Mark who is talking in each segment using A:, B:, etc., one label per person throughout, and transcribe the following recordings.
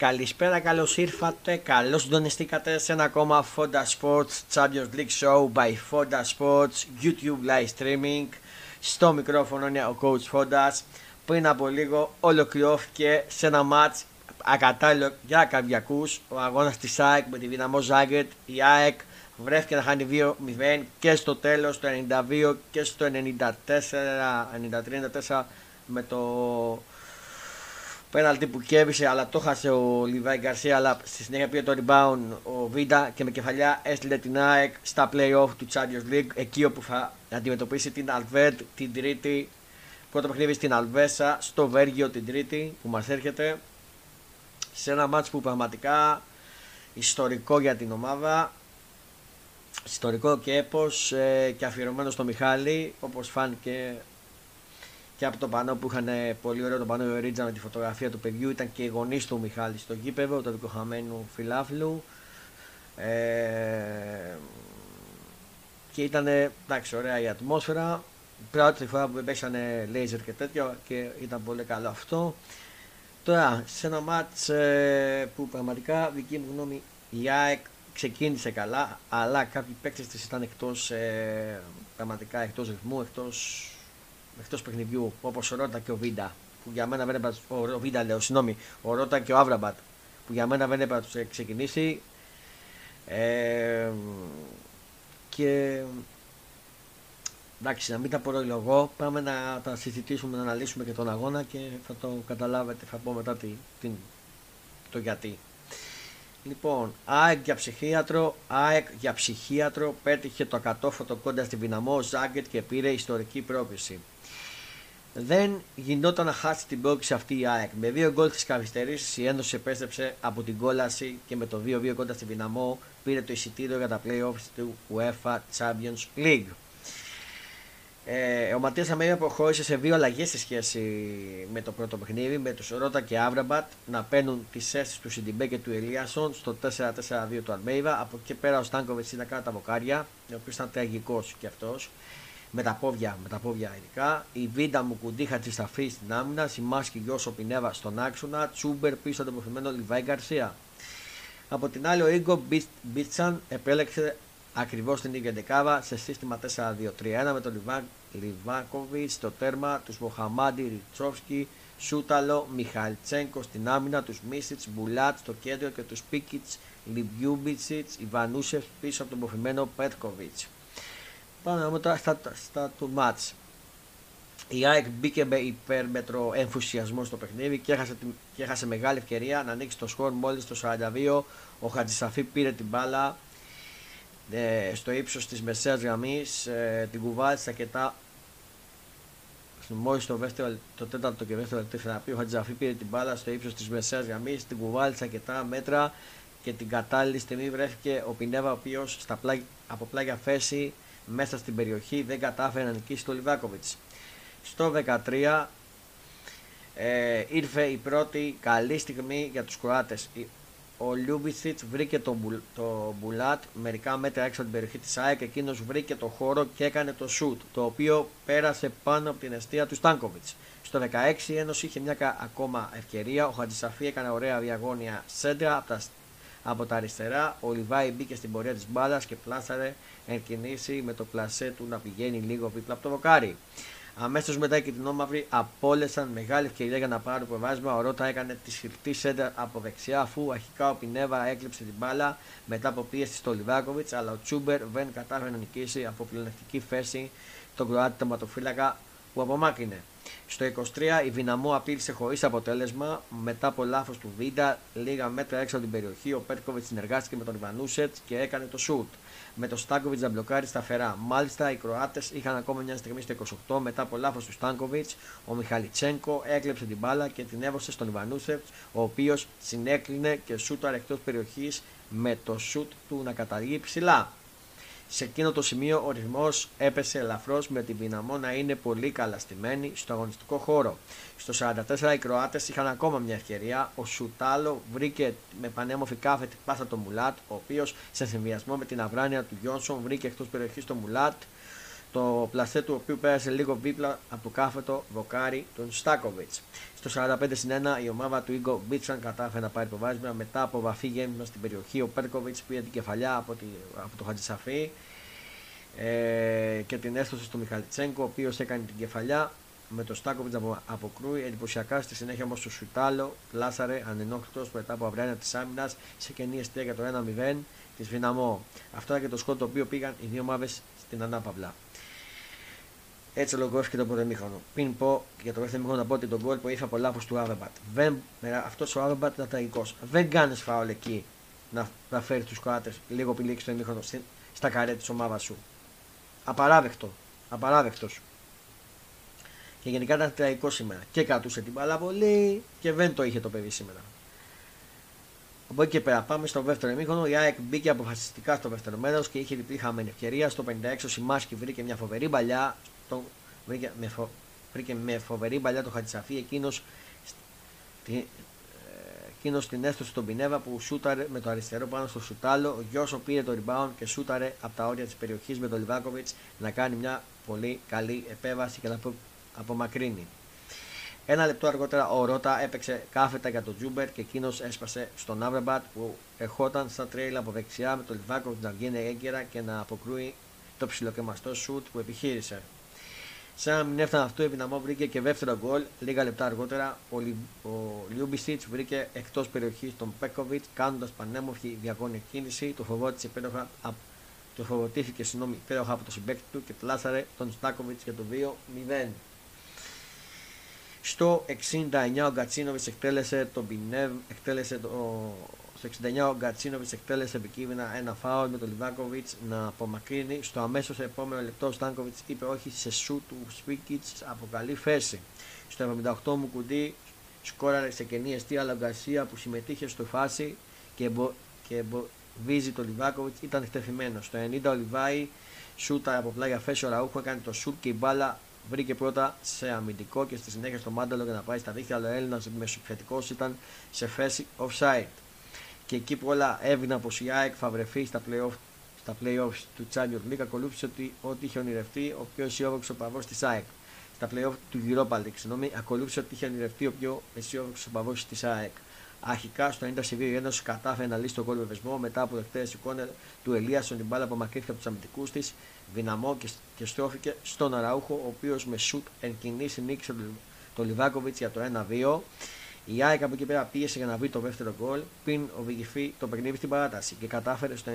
A: Καλησπέρα, καλώς ήρθατε. Καλώς συντονιστήκατε σε ένα ακόμα Fonda Sports Champions League Show by Fonda Sports YouTube live streaming. Στο μικρόφωνο είναι ο coach Fonda. Πριν από λίγο ολοκληρώθηκε σε ένα match ακατάλληλο για καρδιακού. Ο αγώνας της ΑΕΚ με τη δυναμό Ζάγκετ. Η ΑΕΚ βρέθηκε να χάνει 2-0 και στο τέλος το 92 και στο 94, 93-94 με το πέναλτι που κέβησε αλλά το χάσε ο Λιβάη Γκαρσία αλλά στη συνέχεια πήρε το rebound ο Βίντα και με κεφαλιά έστειλε την ΑΕΚ στα play-off του Champions League εκεί όπου θα αντιμετωπίσει την Αλβέντ την τρίτη πρώτο παιχνίδι στην Αλβέσα στο Βέργιο την τρίτη που μας έρχεται σε ένα μάτς που πραγματικά ιστορικό για την ομάδα ιστορικό και έπος ε, και αφιερωμένο στο Μιχάλη όπως φάνηκε και από το πανό που είχαν πολύ ωραίο το πανό η Ρίτζα με τη φωτογραφία του παιδιού ήταν και οι γονείς του Μιχάλη στο γήπεδο, του δικοχαμένου φιλάφλου. Ε, και ήταν εντάξει, ωραία η ατμόσφαιρα. Πρώτη φορά που παίξανε λέιζερ και τέτοιο και ήταν πολύ καλό αυτό. Τώρα, σε ένα μάτς ε, που πραγματικά δική μου γνώμη η ΑΕΚ ξεκίνησε καλά, αλλά κάποιοι παίκτες της ήταν εκτός, ε, πραγματικά εκτός ρυθμού, εκτός εκτός παιχνιδιού όπως ο Ρότα και ο Βίντα που για μένα δεν έπρεπε ο Βίντα λέω, συγγνώμη, ο Ρότα και ο Άβραμπατ που για μένα δεν έπρεπε να τους ξεκινήσει. Ε, και εντάξει, να μην τα προλογώ, πάμε να τα συζητήσουμε, να αναλύσουμε και τον αγώνα και θα το καταλάβετε, θα πω μετά την, το γιατί. Λοιπόν, ΑΕΚ για ψυχίατρο, ΑΕΚ για ψυχίατρο πέτυχε το ακατόφωτο κοντά στη Βιναμό Ζάγκετ και πήρε ιστορική πρόκληση δεν γινόταν να χάσει την πρόκληση αυτή η ΑΕΚ. Με δύο γκολ της καθυστερήσης η Ένωση επέστρεψε από την κόλαση και με το 2-2 κοντά στη Δυναμό πήρε το εισιτήριο για τα playoffs του UEFA Champions League. Ε, ο Ματίας Αμέρια προχώρησε σε δύο αλλαγές σε σχέση με το πρώτο παιχνίδι, με τους Ρότα και Άβραμπατ να παίρνουν τις θέσει του Σιντιμπέ και του Ελίασον στο 4-4-2 του Αλμέιβα. Από εκεί πέρα ο Στάνκοβιτς ήταν κάτω τα βοκάρια, ο οποίος ήταν τραγικός κι αυτός με τα πόδια, με τα πόδια ειδικά. Η Βίντα μου κουντίχα τη σταφή στην άμυνα. Σιμάσκι Γιώσο Πινέβα στον άξονα. Τσούμπερ πίσω από το προθυμένο Λιβάη Γκαρσία. Από την άλλη, ο Ίγκο Μπίτσαν επέλεξε ακριβώς την ίδια δεκάβα σε σύστημα 4-2-3-1 με τον Λιβάκοβιτς στο τέρμα, τους Μοχαμάντι Ριτσόφσκι, Σούταλο, Μιχαλτσέγκο στην άμυνα, τους Μίσιτς, Μπουλάτ στο κέντρο και τους Πίκιτς, Λιούμπιτσιτς, Ιβανούσεφ πίσω από τον προωθημένο Πέτκοβιτς. Πάμε να τώρα στα, στα του μάτς. Η ΑΕΚ μπήκε με υπέρμετρο ενθουσιασμό στο παιχνίδι και έχασε, και έχασε μεγάλη ευκαιρία να ανοίξει το σκορ μόλις το 42. Ο Χατζησαφή πήρε την μπάλα ε, στο ύψος της μεσαίας γραμμής, ε, την κουβάλησε αρκετά μόλις το, δεύτερο, το τέταρτο και δεύτερο λεπτό θα πει ο Χατζησαφή πήρε την μπάλα στο ύψος της μεσαίας γραμμής, την κουβάλησε αρκετά μέτρα και την κατάλληλη στιγμή βρέθηκε ο Πινέδα ο οποίος από πλάγια θέση μέσα στην περιοχή δεν κατάφερε να νικήσει το Λιβάκοβιτς. Στο 13 ε, ήρθε η πρώτη καλή στιγμή για τους Κροάτες. Ο Λιούμπιτσιτς βρήκε τον το Μπουλάτ μερικά μέτρα έξω από την περιοχή της ΑΕΚ. Εκείνος βρήκε το χώρο και έκανε το σουτ, το οποίο πέρασε πάνω από την εστία του Στάνκοβιτς. Στο 16 η Ένωση είχε μια ακόμα ευκαιρία. Ο Χατζησαφή έκανε ωραία διαγώνια σέντρα από τα, από τα αριστερά. Ο Λιβάη μπήκε στην πορεία της μπάλας και πλάσαρε εν κινήσει με το πλασέ του να πηγαίνει λίγο δίπλα από το βοκάρι. Αμέσως μετά και την όμαυρη απόλεσαν μεγάλη ευκαιρία για να πάρουν προβάσμα. Ο Ρότα έκανε τη σφιχτή σέντα από δεξιά, αφού αρχικά ο Πινέβα έκλειψε την μπάλα μετά από πίεση στο Λιβάκοβιτς. Αλλά ο Τσούμπερ δεν κατάφερε να νικήσει από πλεονεκτική θέση τον Κροάτι τοματοφύλακα που απομάκρυνε. Στο 23 η Βιναμό απείλησε χωρίς αποτέλεσμα μετά από λάθος του Βίντα. Λίγα μέτρα έξω από την περιοχή, ο Πέρκοβιτς συνεργάστηκε με τον Ιβανούσετς και έκανε το σουτ με το Στάνκοβιτ να μπλοκάρει σταθερά. Μάλιστα οι Κροάτες είχαν ακόμα μια στιγμή στο 28 μετά από λάθος του Στάνκοβιτ. Ο Μιχαλιτσέγκο έκλεψε την μπάλα και την έβωσε στον Ιβανούσεφ, ο οποίος συνέκλεινε και σούταρε εκτός περιοχής με το σουτ του να καταλήγει ψηλά. Σε εκείνο το σημείο ο ρυθμός έπεσε ελαφρώς με την δυναμό να είναι πολύ καλά στημένη στο αγωνιστικό χώρο. Στο 44 οι Κροάτες είχαν ακόμα μια ευκαιρία. Ο Σουτάλο βρήκε με πανέμορφη κάθετη πάσα τον Μουλάτ, ο οποίος σε συνδυασμό με την αυράνεια του Γιόνσον βρήκε εκτός περιοχής τον Μουλάτ το πλασέ του οποίου πέρασε λίγο δίπλα από το κάθετο δοκάρι του Στάκοβιτς. Στο 45 συν 1 η ομάδα του Ιγκο Μπίτσαν κατάφερε να πάρει το βάσμα μετά από βαφή γέμισμα στην περιοχή. Ο Πέρκοβιτς πήρε την κεφαλιά από, τη, από το Χατζησαφή ε, και την έστωσε στο Μιχαλτσέγκο, ο οποίος έκανε την κεφαλιά με το Στάκοβιτς να αποκρούει εντυπωσιακά. Στη συνέχεια όμως το Σουτάλο πλάσαρε ανενόχλητος μετά από αυράνια της άμυνας σε κενή αιστεία για το 1-0 της Βιναμό. Αυτό ήταν και το σκότ το οποίο πήγαν οι δύο ομάδες στην ανάπαυλα. Έτσι ολοκληρώθηκε το πρώτο μήχρονο. Πριν πω για το δεύτερο μήχρονο να πω ότι τον γκολ που ήρθε από λάθος του Άβεμπατ. Αυτός ο Άβεμπατ ήταν τραγικός. Δεν κάνεις φάουλ εκεί να, να φέρεις τους Κροάτες λίγο πηλίκη στο μήχρονο στα καρέ της ομάδας σου. Απαράδεκτο. Απαράδεκτος. Και γενικά ήταν τραγικός σήμερα. Και κρατούσε την μπάλα πολύ και δεν το είχε το παιδί σήμερα. Από εκεί και πέρα πάμε στο δεύτερο ημίχρονο. Η ΑΕΚ μπήκε αποφασιστικά στο δεύτερο μέρος και είχε διπλή χαμένη ευκαιρία. Στο 56 ο Σιμάσκι βρήκε μια φοβερή παλιά το βρήκε με, φο, βρήκε με φοβερή παλιά το Χατσαφή εκείνος, ε, εκείνος την έστωσε στον Πινέβα που σούταρε με το αριστερό πάνω στο σουτάλο. Ο Γιώσο πήρε το rebound και σούταρε από τα όρια της περιοχής με τον Λιβάκοβιτς να κάνει μια πολύ καλή επέβαση και να απομακρύνει. Ένα λεπτό αργότερα ο Ρότα έπαιξε κάθετα για τον Τζούμπερ και εκείνος έσπασε στον Άβρεμπατ που ερχόταν στα τρέιλ από δεξιά με τον Λιβάκοβιτς να βγαίνει έγκαιρα και να αποκρούει το ψιλοκεμαστό σουτ που επιχείρησε. Σαν να μην έφτανε αυτό, η Δυναμό βρήκε και δεύτερο γκολ. Λίγα λεπτά αργότερα, ο, Λι... ο Λιούμπισιτς βρήκε εκτός περιοχής τον Πέκοβιτς, κάνοντας πανέμορφη διαγώνια κίνηση. Το φοβότησε υπέροχα, το φοβοτήθηκε συγγνώμη, υπέροχα από το συμπέκτη του και πλάσαρε τον Στάκοβιτς για το 2-0. Στο 69 ο Γκατσίνοβιτς εκτέλεσε τον Πινεύ, εκτέλεσε το, στο 69 ο Γκατσίνοβιτς εκτέλεσε επικίνδυνα ένα φάουλ με τον Λιβάκοβιτ να απομακρύνει. Στο αμέσως επόμενο λεπτό ο Στάνκοβιτς είπε όχι σε σου του Σπίκιτ από καλή θέση. Στο 78 μου κουντί σκόραρε σε κενή αιστεία αλλά ο Γκαρσία που συμμετείχε στο φάση και, μπο, και βίζει τον Λιβάκοβιτ ήταν εκτεθειμένος. Στο 90 ο Λιβάη σούτα από πλάγια θέση ο Ραούχο έκανε το σουτ και η μπάλα βρήκε πρώτα σε αμυντικό και στη συνέχεια στο μάνταλο για να πάει στα δίχτυα, αλλά ο Έλληνας μεσοπιθετικό ήταν σε θέση offside και εκεί που όλα έβγαιναν πω η ΑΕΚ θα βρεθεί στα play-off στα play-offs του Champions League ακολούθησε ότι ό,τι είχε ονειρευτεί ο πιο αισιόδοξος παβό της ΑΕΚ. Στα play-off του Europa League, συγγνώμη, ακολούθησε ότι είχε ονειρευτεί ο πιο αισιόδοξος παβό της ΑΕΚ. Αρχικά στο 92 η Ένωση κατάφερε να λύσει τον κόλπο βεσμό μετά από δεχτές εικόνες του Ελίασον την μπάλα απομακρύνθηκε από τους αμυντικούς της, δυναμό και, και στρώθηκε στον Αραούχο, ο οποίος με σουτ εν κινήσει νίκησε τον Λιβάκοβιτς για το 1-2. Η ΑΕΚ από εκεί πέρα πίεσε για να βρει το δεύτερο γκολ πριν οδηγηθεί το παιχνίδι στην παράταση και κατάφερε στο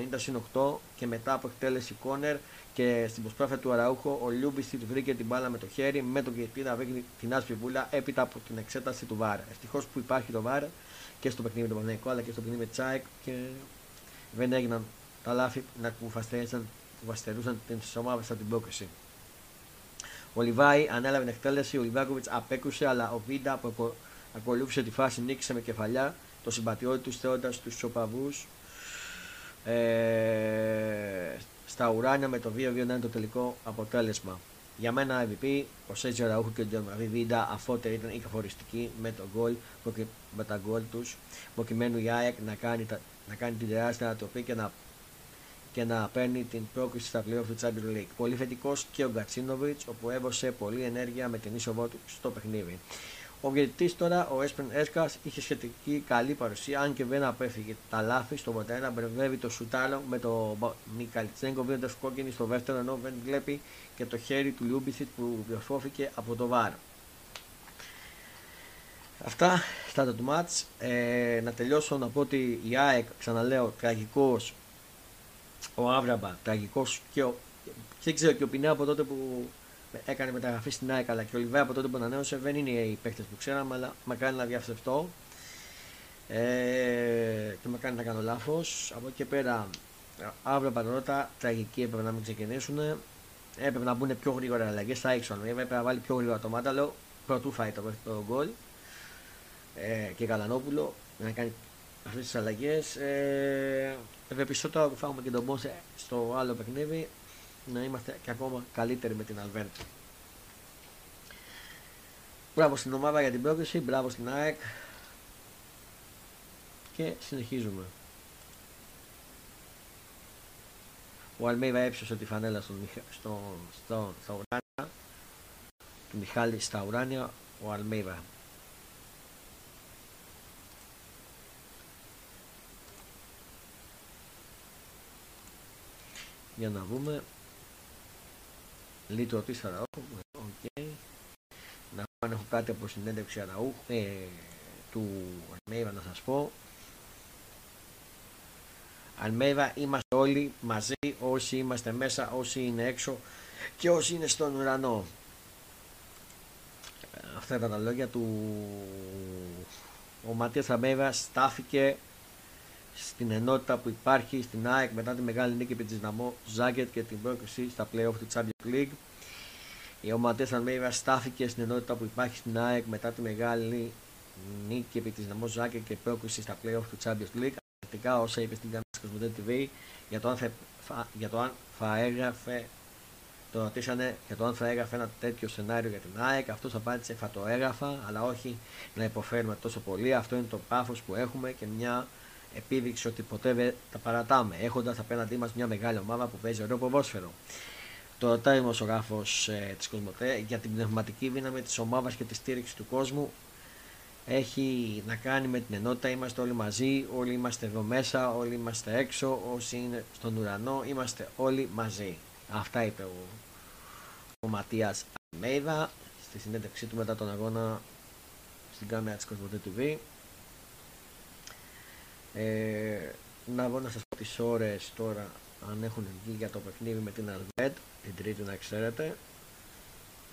A: 90 8 και μετά από εκτέλεση κόνερ και στην προσπάθεια του Αραούχο ο Λιούμπιτσιτς βρήκε την μπάλα με το χέρι με τον διαιτητή να βρει την άσπρη βούλα έπειτα από την εξέταση του VAR. Ευτυχώς που υπάρχει το VAR και στο παιχνίδι του Παναγενικού αλλά και στο παιχνίδι με Τσάικ και δεν έγιναν τα λάθη που βαστερούσαν την ομάδα από την πρόκριση. Ο Λιβάη ανέλαβε την εκτέλεση, ο Λιβάκοβιτς απέκρουσε, αλλά ο Βίντα που ακολούθησε τη φάση, νίκησε με κεφαλιά το συμπατιώτη του θέοντα τους σοπαβούς ε, στα ουράνια με το 2-2 να είναι το τελικό αποτέλεσμα. Για μένα MVP, ο Σέτζο Ραούχο και ο Τζορμαρί Βίντα αφότεροι ήταν οι καθοριστικοί με το γκολ, με τα γκολ τους, προκειμένου η ΑΕΚ να κάνει, να κάνει την τεράστια ανατροπή και να και να παίρνει την πρόκριση στα playoff του Champions League. Πολύ θετικός και ο Γκατσίνοβιτς, όπου έδωσε πολλή ενέργεια με την είσοδό του στο παιχνίδι. Ο διαιτητή τώρα, ο Έσπεν Έσκα, είχε σχετική καλή παρουσία, αν και δεν απέφυγε τα λάθη στο ποτέ μπερδεύει το Σουτάλο με το Μιχαϊλιτσένκο δίνοντας κόκκινη στο δεύτερο, ενώ δεν βλέπει και το χέρι του Λιούμπιτσιτς που διορθώθηκε από το VAR. Αυτά στα του μάτς. Ε, να τελειώσω να πω ότι η ΑΕΚ, ξαναλέω, τραγικός ο Άβραμπα, τραγικός και ο, δεν ξέρω και ο Πινέα από τότε που έκανε μεταγραφή στην ΑΕΚ αλλά και ο Λιβέα από τότε που ανανέωσε δεν είναι οι παίκτες που ξέραμε, αλλά με κάνει να διαψευτώ ε, και με κάνει να κάνω λάθος. Από εκεί και πέρα, αύριο Πατρότα, τραγική έπρεπε να μην ξεκινήσουν. Έπρεπε να μπουν πιο γρήγορα αλλαγές. Θα έξω, έπρεπε να βάλει πιο γρήγορα το μάταλο. Πρωτού φάει το, το γκολ. Ε, και Καλανόπουλο να κάνει αυτές τις αλλαγές. Ε, ευελπιστώ τώρα που φάγουμε και τον Μπόνσε στο άλλο παιχνίδι να είμαστε και ακόμα καλύτεροι με την Αλβέρτ. Μπράβο στην ομάδα για την πρόκληση, μπράβο στην ΑΕΚ και συνεχίζουμε. Ο Αλμέιβα έψωσε τη φανέλα στον, στο, στο, στα ουράνια του Μιχάλη στα ουράνια ο Αλμέιβα. Για να δούμε. Λίτρο της Αραούχου. Okay. Να δω αν έχω κάτι από συνέντευξη Αραούχου. Ε, του Αλμέιβα να σας πω. Αλμέιβα είμαστε όλοι μαζί όσοι είμαστε μέσα, όσοι είναι έξω και όσοι είναι στον ουρανό. Αυτά ήταν τα λόγια του. Ο Ματίας Αλμέιβα στάθηκε στην ενότητα που υπάρχει στην ΑΕΚ μετά τη μεγάλη νίκη επί της Ναμό Ζάγκετ και την πρόκληση στα playoff του Champions League. Ο Ματίας Αλμέιβα στάθηκε στην ενότητα που υπάρχει στην ΑΕΚ μετά τη μεγάλη νίκη επί της Ναμό Ζάγκετ και πρόκληση στα playoff του Champions League. Αρχικά όσα είπε στην κάμερα Κοσμοτέ TV για το αν θα, για το αν θα έγραφε το ρωτήσανε για το αν θα έγραφε ένα τέτοιο σενάριο για την ΑΕΚ. Αυτός απάντησε θα το έγραφα, αλλά όχι να υποφέρουμε τόσο πολύ. Αυτό είναι το πάθος που έχουμε και μια επίδειξη ότι ποτέ δεν τα παρατάμε. Έχοντας απέναντί μας μια μεγάλη ομάδα που παίζει ωραίο ποδόσφαιρο. Το ρωτάει ο δημοσιογράφο ε, της Κοσμοτέ για την πνευματική δύναμη της ομάδας και τη στήριξη του κόσμου έχει να κάνει με την ενότητα. Είμαστε όλοι μαζί, όλοι είμαστε εδώ μέσα, όλοι είμαστε έξω, όσοι είναι στον ουρανό, είμαστε όλοι μαζί. Αυτά είπε ο, ο Ματίας Αλμέιδα στη συνέντευξή του μετά τον αγώνα στην κάμερα της Κοσμοτέ TV. Ε, να δω να σας πω τις ώρες τώρα αν έχουν βγει για το παιχνίδι με την Αλβέτ την τρίτη να ξέρετε.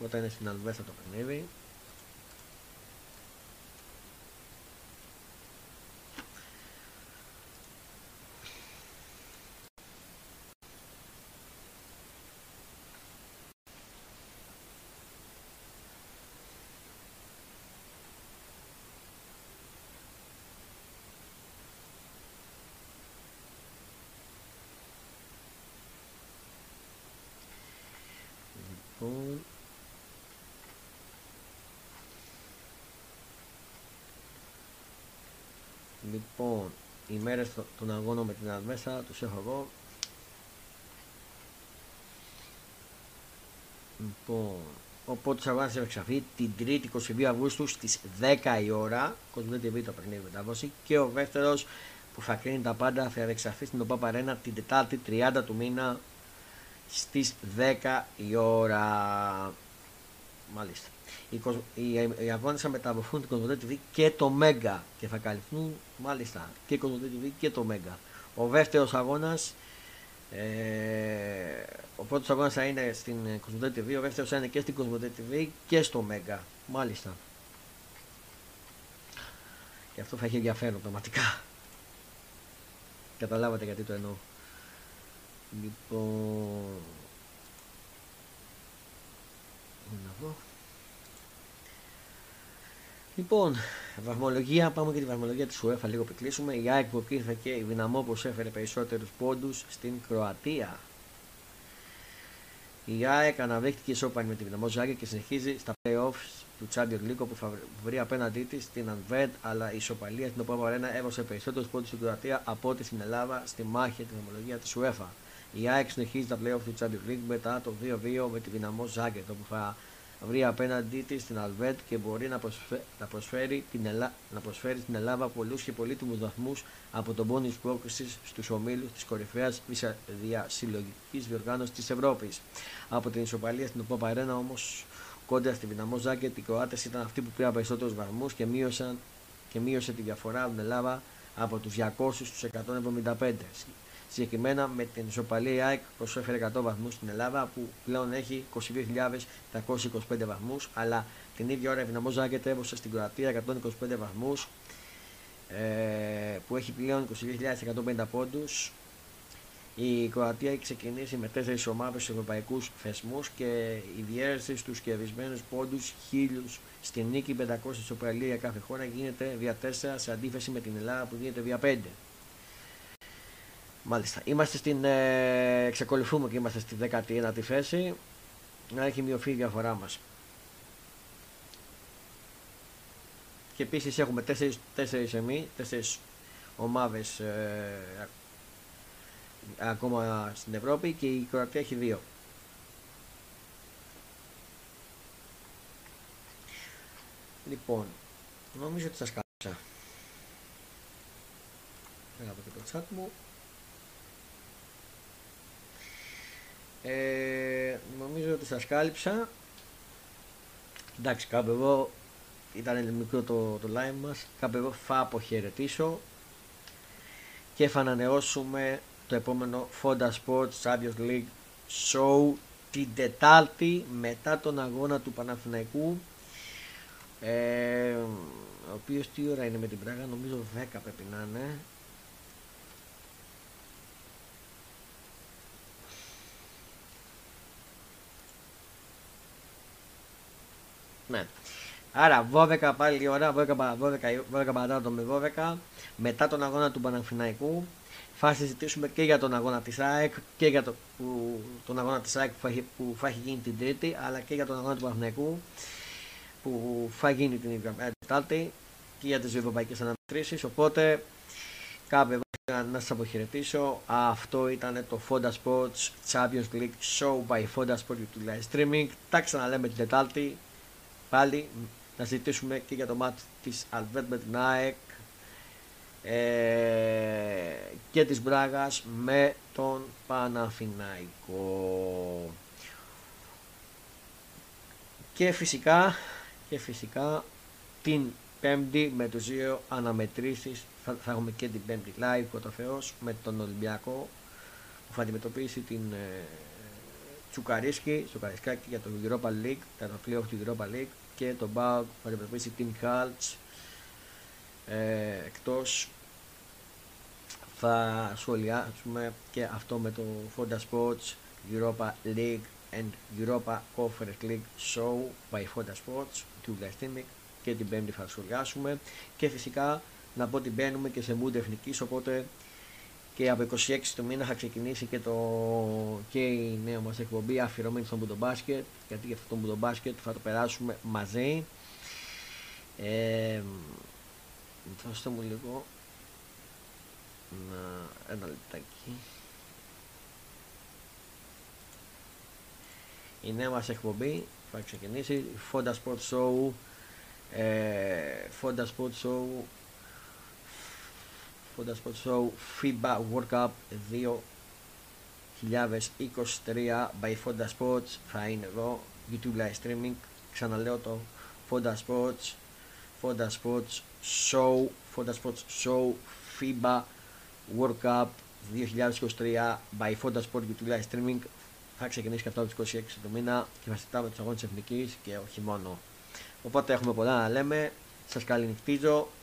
A: Όταν είναι στην Αλβέτα το παιχνίδι Λοιπόν, λοιπόν οι μέρες των αγώνων με την Αλμέσα τους έχω εγώ Λοιπόν, οπότε θα αγώνας εξαφή την 3η 22 Αυγούστου στις 10 η ώρα Κοσμοτέ TV το παιχνίδι μετάδοση και ο δεύτερος που θα κρίνει τα πάντα θα εξαφεί στην ΟΠΑ Παρένα την Τετάρτη 30 του μήνα στις 10 η ώρα. Μάλιστα. Οι, οι, οι αγώνε θα μεταβοηθούν την Κοσμοτέ TV και το Μέγκα και θα καλυφθούν μάλιστα και η Κοσμοτέ TV και το Μέγκα. Ο δεύτερος αγώνας, ε, ο πρώτος αγώνας θα είναι στην Κοσμοτέ TV, ο δεύτερος θα είναι και στην Κοσμοτέ TV και στο Μέγκα. Μάλιστα. Και αυτό θα έχει ενδιαφέρον πραγματικά. Καταλάβατε γιατί το εννοώ. Λοιπόν... Να δω. Λοιπόν, βαθμολογία, πάμε και τη βαθμολογία της UEFA λίγο που κλείσουμε. Η ΑΕΚ που και η Δυναμό που έφερε περισσότερους πόντους στην Κροατία. Η ΑΕΚ αναδέχτηκε ισόπαλη με τη Δυναμό Ζάγκη και συνεχίζει στα playoffs του Champions League που θα βρει απέναντί της στην Ανβέντ, αλλά η ισοπαλία στην Οπάβα Αρένα έβωσε περισσότερους πόντους στην Κροατία από ό,τι στην Ελλάδα στη μάχη για την ομολογία της UEFA. Η ΑΕΚ συνεχίζει τα playoff του Champions League μετά το 2-2 με τη δυναμό Ζάγκετ όπου θα βρει απέναντί της την Αλβέτ και μπορεί να, προσφέρει, να, προσφέρει την Ελλά, να προσφέρει στην Ελλάδα πολλούς και πολύτιμους βαθμούς από τον πόνι πρόκληση στους ομίλους της κορυφαίας διασυλλογικής διοργάνωσης της Ευρώπης. Από την ισοπαλία στην Οπαπαρένα όμως κόντρα στη δυναμό Ζάγκετ οι Κροάτες ήταν αυτοί που πήραν περισσότερους βαθμούς και, και μείωσε τη διαφορά από την Ελλάδα από τους 200 στους 175. Συγκεκριμένα με την ισοπαλία η ΑΕΚ προσέφερε 100 βαθμούς στην Ελλάδα που πλέον έχει 22.325 βαθμούς, αλλά την ίδια ώρα η Δυναμό Ζάγκετ έβωσε στην Κροατία 125 βαθμούς ε, που έχει πλέον 22.150 πόντους. Η Κροατία έχει ξεκινήσει με τέσσερις ομάδες στους ευρωπαϊκούς θεσμούς και η διέρεσης στου κερδισμένου πόντους χίλιους στην νίκη 500 ισοπαλία για κάθε χώρα γίνεται δια 4 σε αντίθεση με την Ελλάδα που γίνεται δια 5. Μάλιστα. Είμαστε στην, ε, εξακολουθούμε και είμαστε στη 19η θέση. Να έχει μειωθεί η διαφορά μας. Και επίσης έχουμε τέσσερις, τέσσερις εμείς, τέσσερις ομάδες ε, ακόμα στην Ευρώπη και η Κροατία έχει δύο. Λοιπόν, νομίζω ότι σας κάλυψα. Έλα και το chat μου. Ε, νομίζω ότι σας κάλυψα. Εντάξει, κάπου εδώ ήταν μικρό το, το live μας. Κάπου εδώ θα αποχαιρετήσω και θα ανανεώσουμε το επόμενο Fonda Sports Champions League Show την Τετάλτη μετά τον αγώνα του Παναθηναϊκού ε, ο οποίος τι ώρα είναι με την Πράγα νομίζω 10 πρέπει να είναι Ναι. Άρα 12 πάλι η ώρα, 12, 12, 12 με 12, μετά τον αγώνα του Παναμφιναϊκού θα συζητήσουμε και για τον αγώνα της ΑΕΚ και για το, που, τον αγώνα της ΑΕΚ που θα, έχει, που θα έχει γίνει την Τρίτη, αλλά και για τον αγώνα του Παναμφιναϊκού που θα γίνει την Τετάρτη και για τις ευρωπαϊκές αναμετρήσεις, οπότε κάπου να σας αποχαιρετήσω. Αυτό ήταν το Fonda Sports Champions League Show by Fonda Sports YouTube Live Streaming. Τα ξαναλέμε την Τετάρτη πάλι να συζητήσουμε και για το μάτι της Αλβέτ με την ΑΕΚ ε, και της Μπράγας με τον Παναφιναϊκό και φυσικά και φυσικά την πέμπτη με τους δύο αναμετρήσεις θα, θα έχουμε και την πέμπτη live ο Θεός με τον Ολυμπιακό που θα αντιμετωπίσει την ε, Τσουκαρίσκη, Τσουκαρισκάκη για το Europa League, τα το του Europa League και τον Μπάουκ θα αντιμετωπίσει την Χάλτς ε, εκτός θα σχολιάσουμε και αυτό με το Fonda Sports Europa League and Europa Conference League Show by Fonda Sports του Glastimik και την πέμπτη θα σχολιάσουμε. Και φυσικά να πω ότι μπαίνουμε και σε mood εθνικής οπότε και από 26 του μήνα θα ξεκινήσει και, το, και η νέα μας εκπομπή αφιερωμένη στον μπουντομπάσκετ γιατί για αυτό το μπουντομπάσκετ θα το περάσουμε μαζί. Ε, δώστε μου λίγο να, ένα λεπτάκι. Η νέα μας εκπομπή θα ξεκινήσει. Fonda Sport Show ε, Fonda Sport Show Fonda Sport Show FIBA World Cup 2023 by Fonda Sports θα είναι εδώ YouTube live streaming ξαναλέω το Fonda Sports Fonda Sports Show Fonda Sports Show FIBA World Cup 2023 by Fonda Sports YouTube live streaming θα ξεκινήσει και αυτό από τις 26 του μήνα και θα συζητάμε τους αγώνες της Εθνικής και όχι μόνο οπότε έχουμε πολλά να λέμε σας καληνυχτίζω